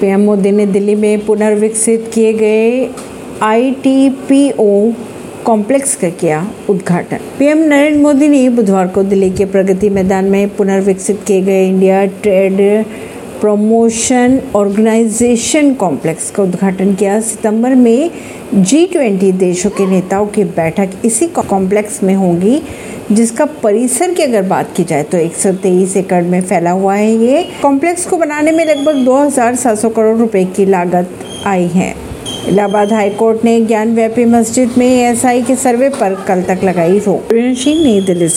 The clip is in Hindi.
पीएम मोदी ने दिल्ली में पुनर्विकसित किए गए आईटीपीओ कॉम्प्लेक्स का किया उद्घाटन। पीएम नरेंद्र मोदी ने बुधवार को दिल्ली के प्रगति मैदान में पुनर्विकसित किए गए India trade promotion organisation complex का उद्घाटन किया। सितंबर में जी ट्वेंटी देशों के नेताओं की बैठक इसी कॉम्प्लेक्स में होगी जिसका परिसर की अगर बात की जाए तो 123 एकड़ में फैला हुआ है ये। कॉम्प्लेक्स को बनाने में लगभग 2,700 करोड़ रुपए की लागत आई है। इलाहाबाद हाईकोर्ट ने ज्ञान व्यापी मस्जिद में एएसआई के सर्वे पर कल तक लगाई रोक। नई दिल्ली